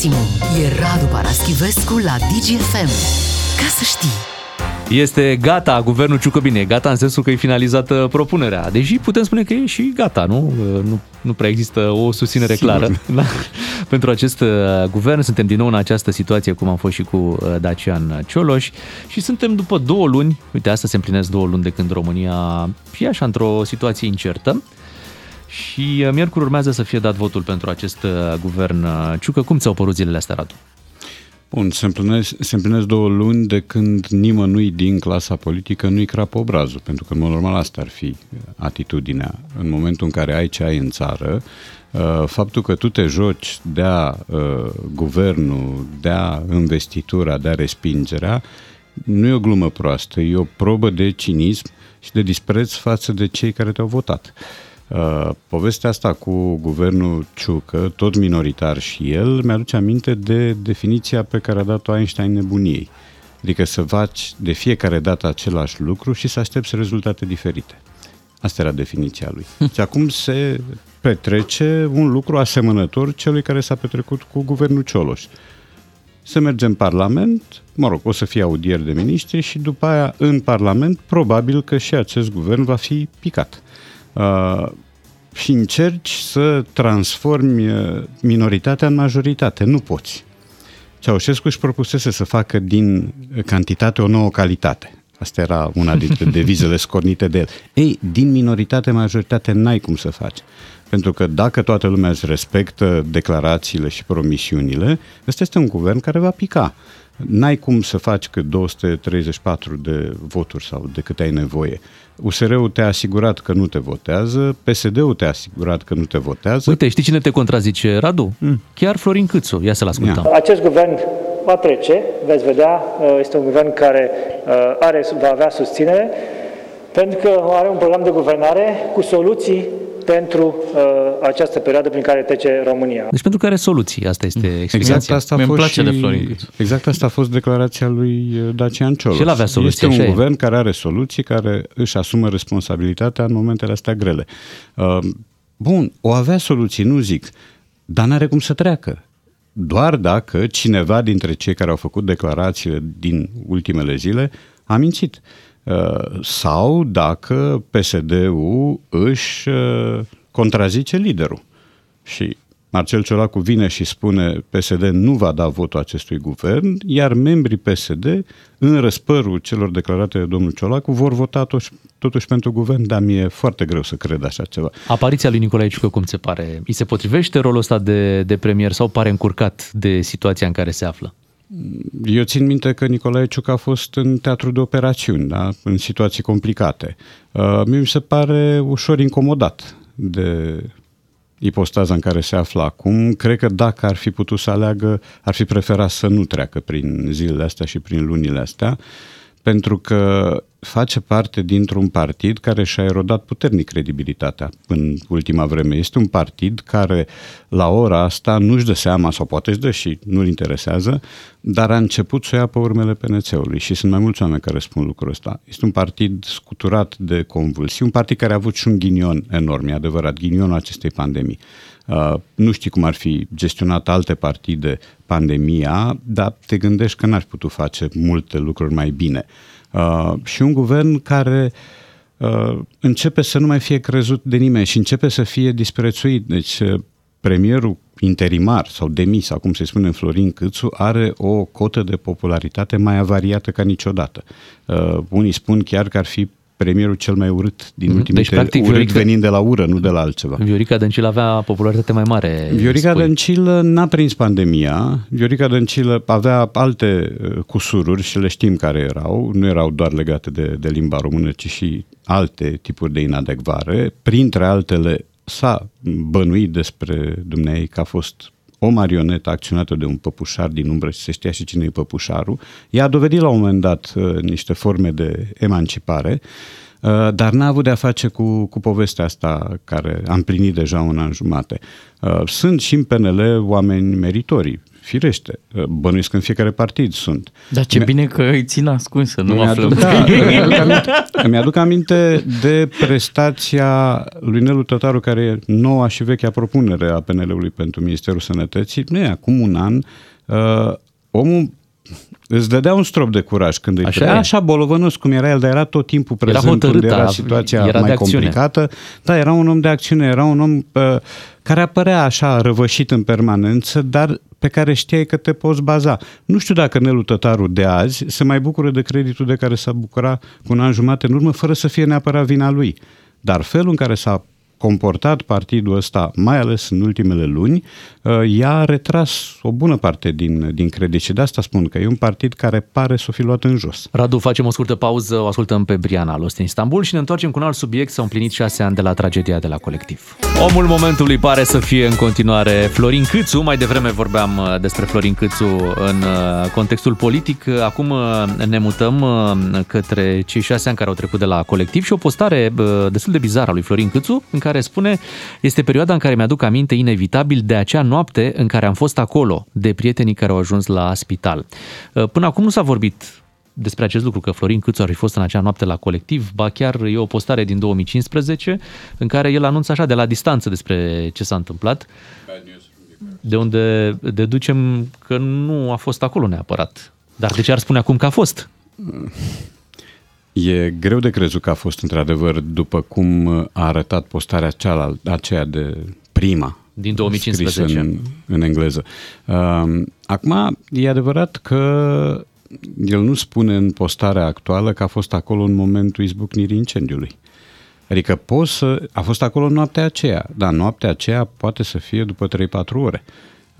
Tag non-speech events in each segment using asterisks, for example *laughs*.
maximum. E Radu Paraschivescu la DGFM. Ca să știi! Este gata, guvernul Ciucă bine, e gata în sensul că e finalizată propunerea. Deși putem spune că e și gata, nu? Nu, nu prea există o susținere Sigur. clară *laughs* da? pentru acest uh, guvern. Suntem din nou în această situație, cum am fost și cu uh, Dacian Cioloș și suntem după două luni, uite, asta se împlinesc două luni de când România e așa într-o situație incertă. Și uh, miercuri urmează să fie dat votul pentru acest guvern Ciucă. Cum ți-au părut zilele astea, Radu? Bun, se împlinesc, se împlinesc două luni de când nimănui din clasa politică nu-i crapă obrazul, pentru că, în mod normal, asta ar fi atitudinea. În momentul în care ai ce ai în țară, uh, faptul că tu te joci de-a uh, guvernul, de-a investitura, de-a respingerea, nu e o glumă proastă, e o probă de cinism și de dispreț față de cei care te-au votat. Uh, povestea asta cu guvernul Ciucă, tot minoritar și el, mi-aduce aminte de definiția pe care a dat-o Einstein nebuniei. Adică să faci de fiecare dată același lucru și să aștepți rezultate diferite. Asta era definiția lui. Și acum se petrece un lucru asemănător celui care s-a petrecut cu guvernul Cioloș. Să merge în Parlament, mă rog, o să fie audieri de miniștri și după aia în Parlament probabil că și acest guvern va fi picat. Uh, și încerci să transformi uh, minoritatea în majoritate. Nu poți. Ceaușescu își propusese să facă din cantitate o nouă calitate. Asta era una dintre *laughs* devizele scornite de el. Ei, din minoritate, majoritate, n-ai cum să faci. Pentru că dacă toată lumea îți respectă declarațiile și promisiunile, ăsta este un guvern care va pica. N-ai cum să faci cât 234 de voturi sau de cât ai nevoie. USR-ul te-a asigurat că nu te votează, PSD-ul te-a asigurat că nu te votează. Uite, știi cine te contrazice, Radu? Mm. Chiar Florin Câțu. Ia să-l ascultăm. Ia. Acest guvern va trece, veți vedea, uh, este un guvern care uh, are, va avea susținere, pentru că are un program de guvernare cu soluții pentru uh, această perioadă prin care trece România. Deci pentru care soluții, asta este mm. explicația. Exact asta a fost și, de Florin. Exact asta a fost declarația lui uh, Dacian Cioloș. Și el avea soluții, Este un guvern care are soluții, care își asumă responsabilitatea în momentele astea grele. Uh, bun, o avea soluții, nu zic, dar n-are cum să treacă. Doar dacă cineva dintre cei care au făcut declarațiile din ultimele zile a mințit. Uh, sau dacă PSD-ul își uh, contrazice liderul. Și Marcel Ciolacu vine și spune PSD nu va da votul acestui guvern, iar membrii PSD, în răspărul celor declarate de domnul Ciolacu, vor vota totuși, totuși pentru guvern, dar mi-e foarte greu să cred așa ceva. Apariția lui Nicolae Ciucă, cum se pare? Îi se potrivește rolul ăsta de, de premier sau pare încurcat de situația în care se află? Eu țin minte că Nicolae Ciuc a fost în teatru de operațiuni, da? în situații complicate. Uh, mi se pare ușor incomodat de ipostaza în care se află acum. Cred că dacă ar fi putut să aleagă, ar fi preferat să nu treacă prin zilele astea și prin lunile astea, pentru că face parte dintr-un partid care și-a erodat puternic credibilitatea în ultima vreme. Este un partid care la ora asta nu-și dă seama, sau poate își dă și nu-l interesează, dar a început să ia pe urmele PNC-ului și sunt mai mulți oameni care spun lucrul ăsta. Este un partid scuturat de convulsii, un partid care a avut și un ghinion enorm, e adevărat, ghinionul acestei pandemii. Uh, nu știi cum ar fi gestionat alte partide pandemia, dar te gândești că n-ar putut face multe lucruri mai bine. Uh, și un guvern care uh, începe să nu mai fie crezut de nimeni și începe să fie disprețuit. Deci uh, premierul interimar sau demis, acum se spune Florin Câțu, are o cotă de popularitate mai avariată ca niciodată. Uh, unii spun chiar că ar fi premierul cel mai urât din mm-hmm. ultimii deci, practic, urât Viorica, venind de la ură, nu de la altceva. Viorica Dăncilă avea popularitate mai mare. Viorica spui. Dăncilă n-a prins pandemia. Viorica Dăncilă avea alte uh, cusururi și le știm care erau. Nu erau doar legate de, de limba română, ci și alte tipuri de inadecvare. Printre altele s-a bănuit despre dumneai că a fost o marionetă acționată de un păpușar din umbră și se știa și cine e păpușarul. Ea a dovedit la un moment dat uh, niște forme de emancipare, uh, dar n-a avut de-a face cu, cu povestea asta care a împlinit deja un an jumate. Uh, sunt și în PNL oameni meritorii firește. Bănuiesc că în fiecare partid sunt. Dar ce bine că îi țin ascunsă, nu aflăm. *laughs* Da, îmi, aduc aminte, îmi aduc aminte de prestația lui Nelu Tătaru, care e noua și vechea propunere a PNL-ului pentru Ministerul Sănătății. Nu e acum un an. Uh, omul îți dădea un strop de curaj când îi așa, așa bolovănos cum era el, dar era tot timpul prezent era hotărât, când era situația era mai complicată. Da, era un om de acțiune, era un om uh, care apărea așa răvășit în permanență, dar pe care știai că te poți baza. Nu știu dacă Nelu Tătaru de azi se mai bucură de creditul de care s-a bucurat cu un an jumate în urmă, fără să fie neapărat vina lui. Dar felul în care s-a comportat partidul ăsta, mai ales în ultimele luni, uh, i-a retras o bună parte din, din credit și de asta spun că e un partid care pare să o fi luat în jos. Radu, facem o scurtă pauză, o ascultăm pe Briana Lost în Istanbul și ne întoarcem cu un alt subiect, s-au împlinit șase ani de la tragedia de la colectiv. Omul momentului pare să fie în continuare Florin Câțu, mai devreme vorbeam uh, despre Florin Câțu în uh, contextul politic, acum ne mutăm către cei șase ani care au trecut de la colectiv și o postare destul de bizară a lui Florin Câțu, în care care spune este perioada în care mi-aduc aminte inevitabil de acea noapte în care am fost acolo, de prietenii care au ajuns la spital. Uh, până acum nu s-a vorbit despre acest lucru, că Florin Câțu ar fi fost în acea noapte la colectiv, ba chiar e o postare din 2015 în care el anunță așa de la distanță despre ce s-a întâmplat, de unde deducem că nu a fost acolo neapărat. Dar de ce ar spune acum că a fost? E greu de crezut că a fost într-adevăr după cum a arătat postarea cealaltă, aceea de prima. Din 2015. În, în engleză. Acum, e adevărat că el nu spune în postarea actuală că a fost acolo în momentul izbucnirii incendiului. Adică poți să... A fost acolo noaptea aceea. Da, noaptea aceea poate să fie după 3-4 ore.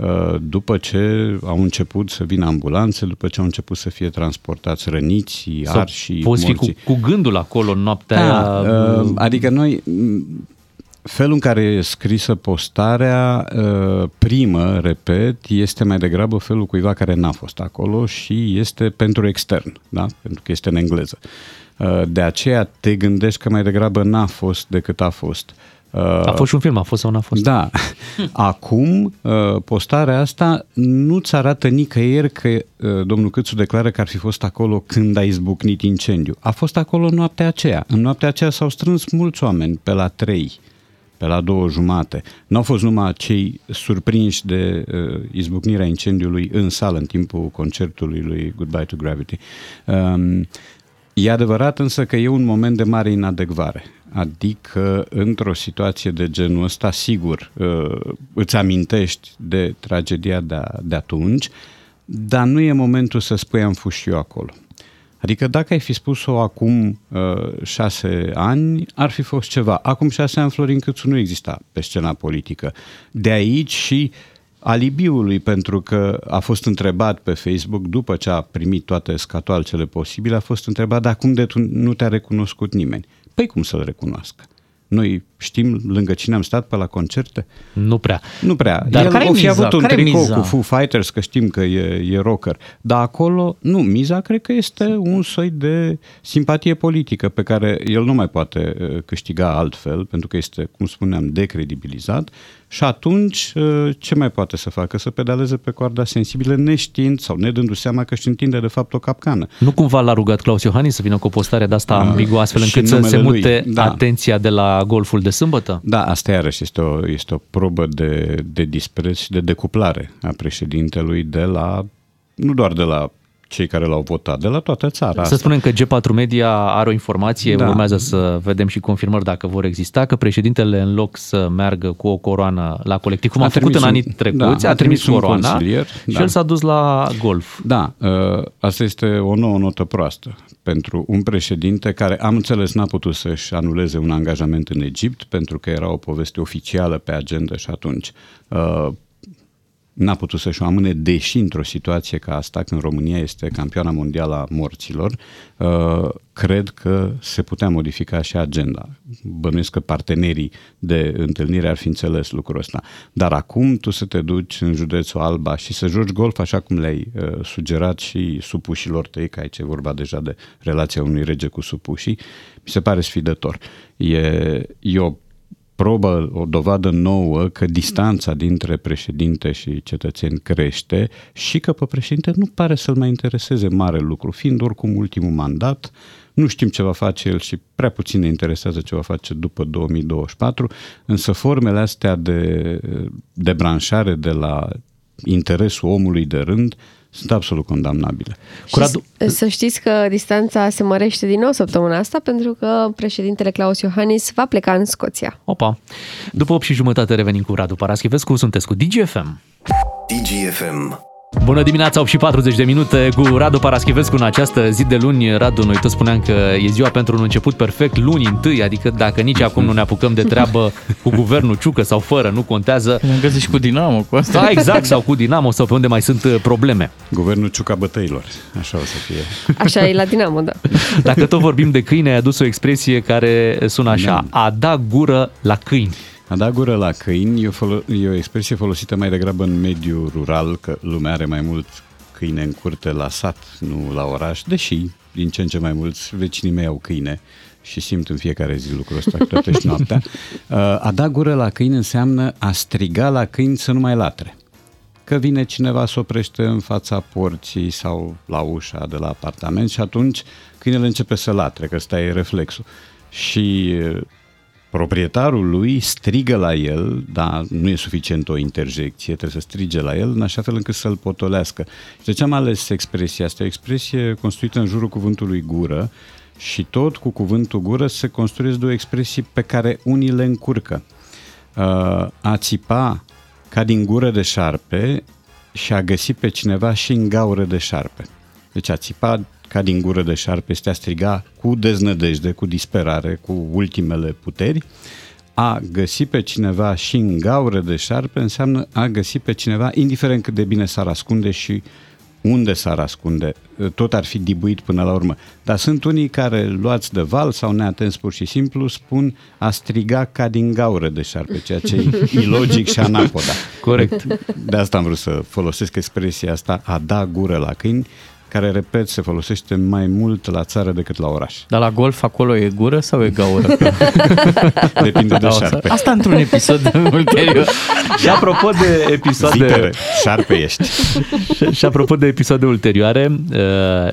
Uh, după ce au început să vină ambulanțe, după ce au început să fie transportați răniți, arși, Poți fi cu, cu gândul acolo noaptea da, aia... Uh, adică noi, felul în care e scrisă postarea, uh, primă, repet, este mai degrabă felul cuiva care n-a fost acolo și este pentru extern, da? pentru că este în engleză. De aceea te gândești că mai degrabă n-a fost decât a fost. A fost și un film, a fost sau n-a fost? Da. *laughs* Acum, uh, postarea asta nu-ți arată nicăieri că uh, domnul Câțu declară că ar fi fost acolo când a izbucnit incendiu. A fost acolo noaptea aceea. În noaptea aceea s-au strâns mulți oameni pe la trei, pe la două jumate. N-au fost numai cei surprinși de uh, izbucnirea incendiului în sală în timpul concertului lui Goodbye to Gravity. Um, E adevărat însă că e un moment de mare inadecvare. Adică, într-o situație de genul ăsta, sigur, uh, îți amintești de tragedia de, de atunci, dar nu e momentul să spui am fost și eu acolo. Adică dacă ai fi spus-o acum uh, șase ani, ar fi fost ceva. Acum șase ani Florin Câțu nu exista pe scena politică. De aici și alibiului, pentru că a fost întrebat pe Facebook, după ce a primit toate scatoalcele posibile, a fost întrebat, dar cum de tu nu te-a recunoscut nimeni? Păi cum să-l recunoască? Noi știm lângă cine am stat pe la concerte? Nu prea. Nu prea. Dar El care o fi miza? avut un care tricou miza? cu Foo Fighters, că știm că e, e rocker. Dar acolo, nu, miza cred că este un soi de simpatie politică pe care el nu mai poate uh, câștiga altfel, pentru că este, cum spuneam, decredibilizat și atunci uh, ce mai poate să facă? Să pedaleze pe coarda sensibilă neștiind sau nedându seama că își întinde de fapt o capcană. Nu cumva l-a rugat Claus Iohannis să vină cu o postare de asta ambiguă astfel încât să se mute lui. da. atenția de la golful de sâmbătă? Da, asta iarăși este o, este o probă de, de dispreț și de decuplare a președintelui de la, nu doar de la cei care l-au votat de la toată țara. Să spunem că G4 Media are o informație, da. urmează să vedem și confirmări dacă vor exista, că președintele în loc să meargă cu o coroană la colectiv, cum a, a făcut în anii trecuți, da, a, a trimis, trimis coroana și da. el s-a dus la golf. Da, ă, asta este o nouă notă proastă pentru un președinte care, am înțeles, n-a putut să-și anuleze un angajament în Egipt, pentru că era o poveste oficială pe agenda și atunci ă, n-a putut să-și o amâne, deși într-o situație ca asta, când România este campioana mondială a morților, uh, cred că se putea modifica și agenda. Bănuiesc că partenerii de întâlnire ar fi înțeles lucrul ăsta. Dar acum tu să te duci în județul Alba și să joci golf așa cum le-ai uh, sugerat și supușilor tăi, că aici e vorba deja de relația unui rege cu supușii, mi se pare sfidător. E, e o probă, o dovadă nouă că distanța dintre președinte și cetățeni crește și că pe președinte nu pare să-l mai intereseze mare lucru, fiind oricum ultimul mandat, nu știm ce va face el și prea puțin ne interesează ce va face după 2024, însă formele astea de, de branșare de la interesul omului de rând sunt absolut condamnabile. Curadu... Să știți că distanța se mărește din nou săptămâna asta pentru că președintele Claus Iohannis va pleca în Scoția. Opa! După 8 și jumătate revenim cu Radu Paraschivescu, sunteți cu DGFM. DGFM. Bună dimineața, 8 și 40 de minute cu Radu Paraschivescu în această zi de luni. Radu, noi tot spuneam că e ziua pentru un început perfect, luni întâi, adică dacă nici acum nu ne apucăm de treabă cu guvernul Ciucă sau fără, nu contează. Ne-am găsit și cu Dinamo cu asta. Da, exact, sau cu Dinamo sau pe unde mai sunt uh, probleme. Guvernul Ciuca bătăilor, așa o să fie. Așa e la Dinamo, da. Dacă tot vorbim de câine, ai adus o expresie care sună așa, da. a da gură la câini. A da gură la câini e o, folo- e o expresie folosită mai degrabă în mediul rural, că lumea are mai mult câine în curte la sat, nu la oraș, deși din ce în ce mai mulți vecinii mei au câine și simt în fiecare zi lucrul ăsta, toate și noaptea. *laughs* Uh, a da gură la câini înseamnă a striga la câini să nu mai latre. Că vine cineva să oprește în fața porții sau la ușa de la apartament și atunci câinele începe să latre, că ăsta e reflexul. Și uh, proprietarul lui strigă la el, dar nu e suficient o interjecție, trebuie să strige la el în așa fel încât să-l potolească. Și de ce am ales expresia asta? E o expresie construită în jurul cuvântului gură și tot cu cuvântul gură se construiesc două expresii pe care unii le încurcă. Uh, a țipa ca din gură de șarpe și a găsi pe cineva și în gaură de șarpe. Deci a țipa ca din gură de șarpe, este a striga cu deznădejde, cu disperare, cu ultimele puteri. A găsi pe cineva și în gaură de șarpe înseamnă a găsi pe cineva, indiferent cât de bine s-ar ascunde și unde s-ar ascunde, tot ar fi dibuit până la urmă. Dar sunt unii care, luați de val sau neatenți pur și simplu, spun a striga ca din gaură de șarpe, ceea ce e *laughs* ilogic și anapoda. Corect. De asta am vrut să folosesc expresia asta, a da gură la câini, care, repet, se folosește mai mult la țară decât la oraș. Dar la golf acolo e gură sau e gaură? *laughs* Depinde de șarpe. Asta într-un episod *laughs* ulterior. și apropo de episoade... Zitere, șarpe ești. și, și apropo de episoade ulterioare, uh,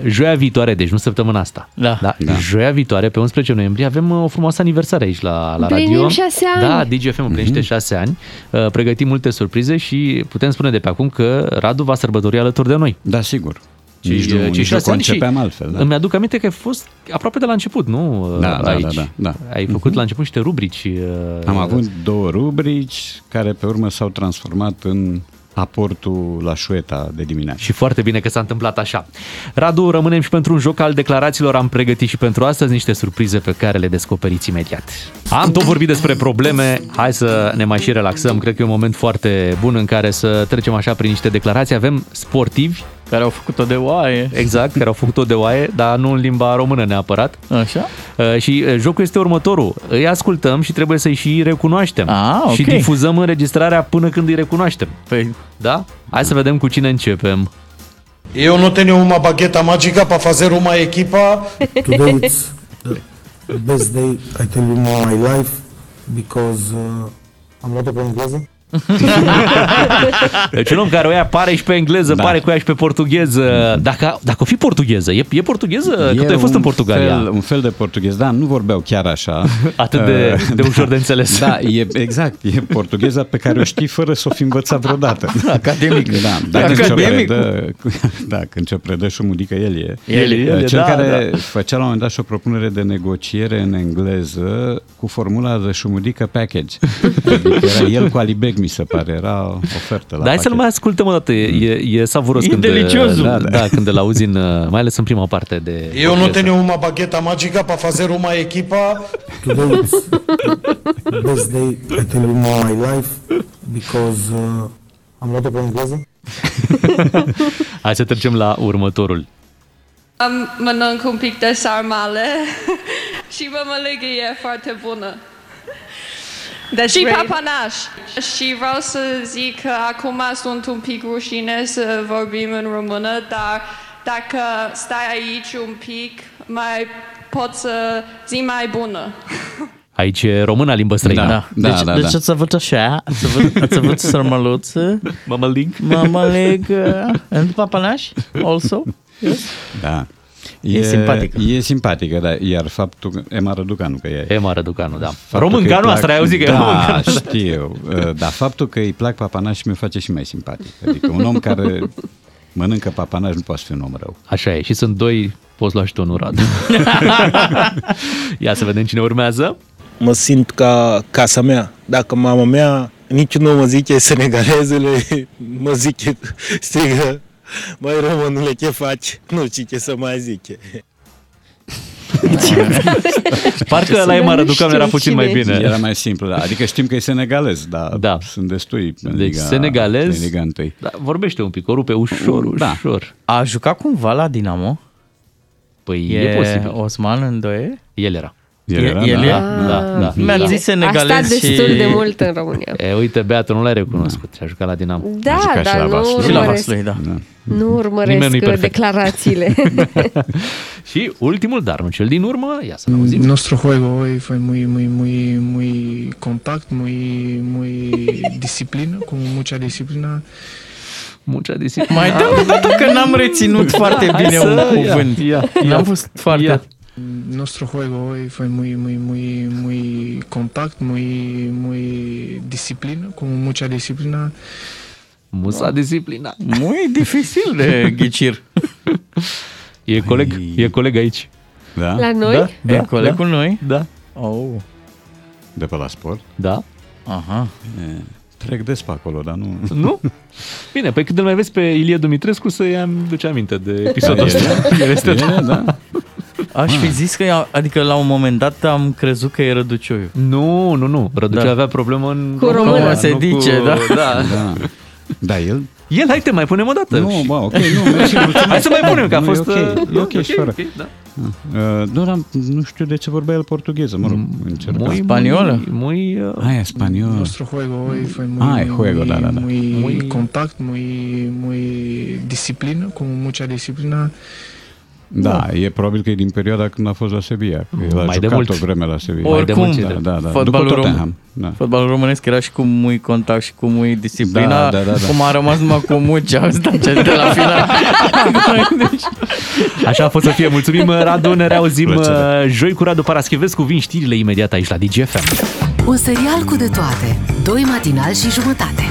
joia viitoare, deci nu săptămâna asta. Da. da. da. Joia viitoare, pe 11 noiembrie, avem uh, o frumoasă aniversare aici la, la radio. Plinim șase ani. Da, DGFM împlinește mm-hmm. șase ani. Uh, pregătim multe surprize și putem spune de pe acum că Radu va sărbători alături de noi. Da, sigur. Ci, nici nu, nici nu concepeam altfel. Da. Îmi aduc aminte că ai fost aproape de la început, nu? Da, aici. da, da, da, Ai făcut uh-huh. la început niște rubrici. Uh, Am avut două rubrici care pe urmă s-au transformat în aportul la șueta de dimineață. Și foarte bine că s-a întâmplat așa. Radu, rămânem și pentru un joc al declarațiilor. Am pregătit și pentru astăzi niște surprize pe care le descoperiți imediat. Am tot vorbit despre probleme, hai să ne mai și relaxăm. Cred că e un moment foarte bun în care să trecem așa prin niște declarații. Avem sportivi care au făcut-o de oaie. Exact, care au făcut-o de oaie, dar nu în limba română neapărat. Așa. Uh, și uh, jocul este următorul. Îi ascultăm și trebuie să-i și recunoaștem. Ah, okay. Și difuzăm înregistrarea până când îi recunoaștem. Păi... Da? Hai să vedem cu cine începem. Eu nu tenho uma bagueta mágica para fazer uma equipa. Today it's the best day I tell you in my life because uh, am luat-o pe engleză. *laughs* deci un om care o ia pare și pe engleză, da. pare cu ea și pe portugheză. Dacă, dacă o fi portugheză, e, e portugheză? E Că tu ai fost în Portugalia. Fel, un fel de portughez, da, nu vorbeau chiar așa. *laughs* Atât de, uh, de ușor de înțeles. Da, e, exact, e portugheza pe care o știi fără să o fi învățat vreodată. *laughs* Academic. Da, da Academic. Când predă, da, când ce predă și mudică el e. El, el Cel da, care da. făcea la un moment dat și o propunere de negociere în engleză cu formula de șumudică package. Adică era el cu Alibeg, mi se pare, era ofertă la Dar hai să-l mai ascultăm o dată, e, e savuros e când, delicios. Da, da, când îl auzi, în, mai ales în prima parte de... Eu nu tenho uma bagueta mágica para fazer uma equipa. Today is the best day I tell you in my life because uh, am luat-o pe engleză. Hai să trecem la următorul. Am mănânc un pic de sarmale *laughs* și mămăligă e foarte bună. Deci și vrei- papanaș. Și vreau să zic că acum sunt un pic rușine să vorbim în română, dar dacă stai aici un pic, mai pot să zi mai bună. *laughs* Aici e româna limbă străină. Da. Da, deci, da, deci da. ați avut așa, ați avut, *laughs* ați avut sărmăluță, Mămălig. mamaleg, *laughs* uh, and papanaș also. Yes. Da. E simpatică. E simpatică, da. Iar faptul că... Ema Răducanu, că e... Ema Răducanu, da. faptul Românca că îi noastră, ai auzit că e da, românca. știu. Uh, Dar faptul că îi plac papanași mi face și mai simpatic. Adică un om care mănâncă papanași nu poate fi un om rău. Așa e. Și sunt doi, poți lua și tu un rad. *laughs* Ia să vedem cine urmează. mă simt ca casa mea. Dacă mama mea nici nu mă zice senegalezule, mă zice, strigă, mai românule, ce faci? Nu știu ce să mai zice. Parcă la Ema nu Răducanu știu era puțin cine mai e. bine. Era mai simplu, da. Adică știm că e senegalez, dar Da. sunt destui în Deci Liga, senegalez, în Liga 1. da, vorbește un pic, o rupe ușor, Da. ușor. A jucat cumva la Dinamo? Păi E, e, posibil. Osman Îndoie? El era. El era, El da, e? da, da. Mi-a Bine. zis senegalez A stat destul și- de mult în România. E, uite, Beatu, nu l-ai recunoscut. Și a jucat la Dinamo. Da, jucat și dar la nu Vaslui. Și la urmăresc, Vaslui, da. da. nu Nimeni nu-i urmăresc perfect. declarațiile. *laughs* Și ultimul, dar nu cel din urmă, ia să-l auzim. Nuestro juego hoy fue muy, muy, muy, muy contact, muy, muy *laughs* disciplina, con mucha disciplina. Muncea disciplină. Mai dă o dată că n-am reținut foarte Hai bine să- un ia, cuvânt. ia, ia. N-am fost foarte... Ia. Nuestro juego hoy fue muy, muy, muy, muy contact, muy, muy disciplina, con mucha disciplina. Musa disciplina. Muy dificil de *laughs* ghicir. E coleg, e coleg aici. Da? La noi? Da, E coleg cu noi? Da. Oh. De pe la sport. Da? Aha. E, trec des pe acolo, dar nu... *laughs* Nu? Bine, păi când îl mai vezi pe Ilie Dumitrescu să i-am duce aminte de episodul Da, ăsta. e, El *laughs* este e, da. Aș fi zis că, ea- adică la un moment dat am crezut că e Răducioiu. Nu, nu, nu. Răducea Da. avea problemă în... Cu română. Cum se nu dice, da. da. *laughs* Da. Da, el... El, hai te mai punem o dată. Nu, bă, ok, nu, mersi, *laughs* mulțumesc. Hai să mai punem, că a Nu, fost... E ok, uh, e ok, și fără. ok, da. Uh, nu, am, nu știu de ce vorbea el portugheză, mă rog, încercam. Muy, Spaniolă? Muy, muy, uh, Ah, e spaniol. Nuestro juego hoy fue muy, Ah, el muy, juego, muy, da, da, da. muy Muy- contact, muy, muy disciplina, con mucha disciplina. Da, e probabil că e din perioada când a fost la Sevilla. Că el a Mai de jucat mult. o vreme la Sevilla. Mai de Oricum, mult, da, da, da. fotbalul După rom- Tottenham. Da. Fotbalul românesc era și cu mui contact și cu mui disciplina, Da, da, da, da. cum a rămas numai cu muci, am stat de la final. Deci, *laughs* Așa a fost să fie. Mulțumim, Radu. Ne reauzim Plăcere. uh, joi cu Radu Paraschivescu. Vin știrile imediat aici la DGFM. Un serial cu de toate. Doi matinali și jumătate.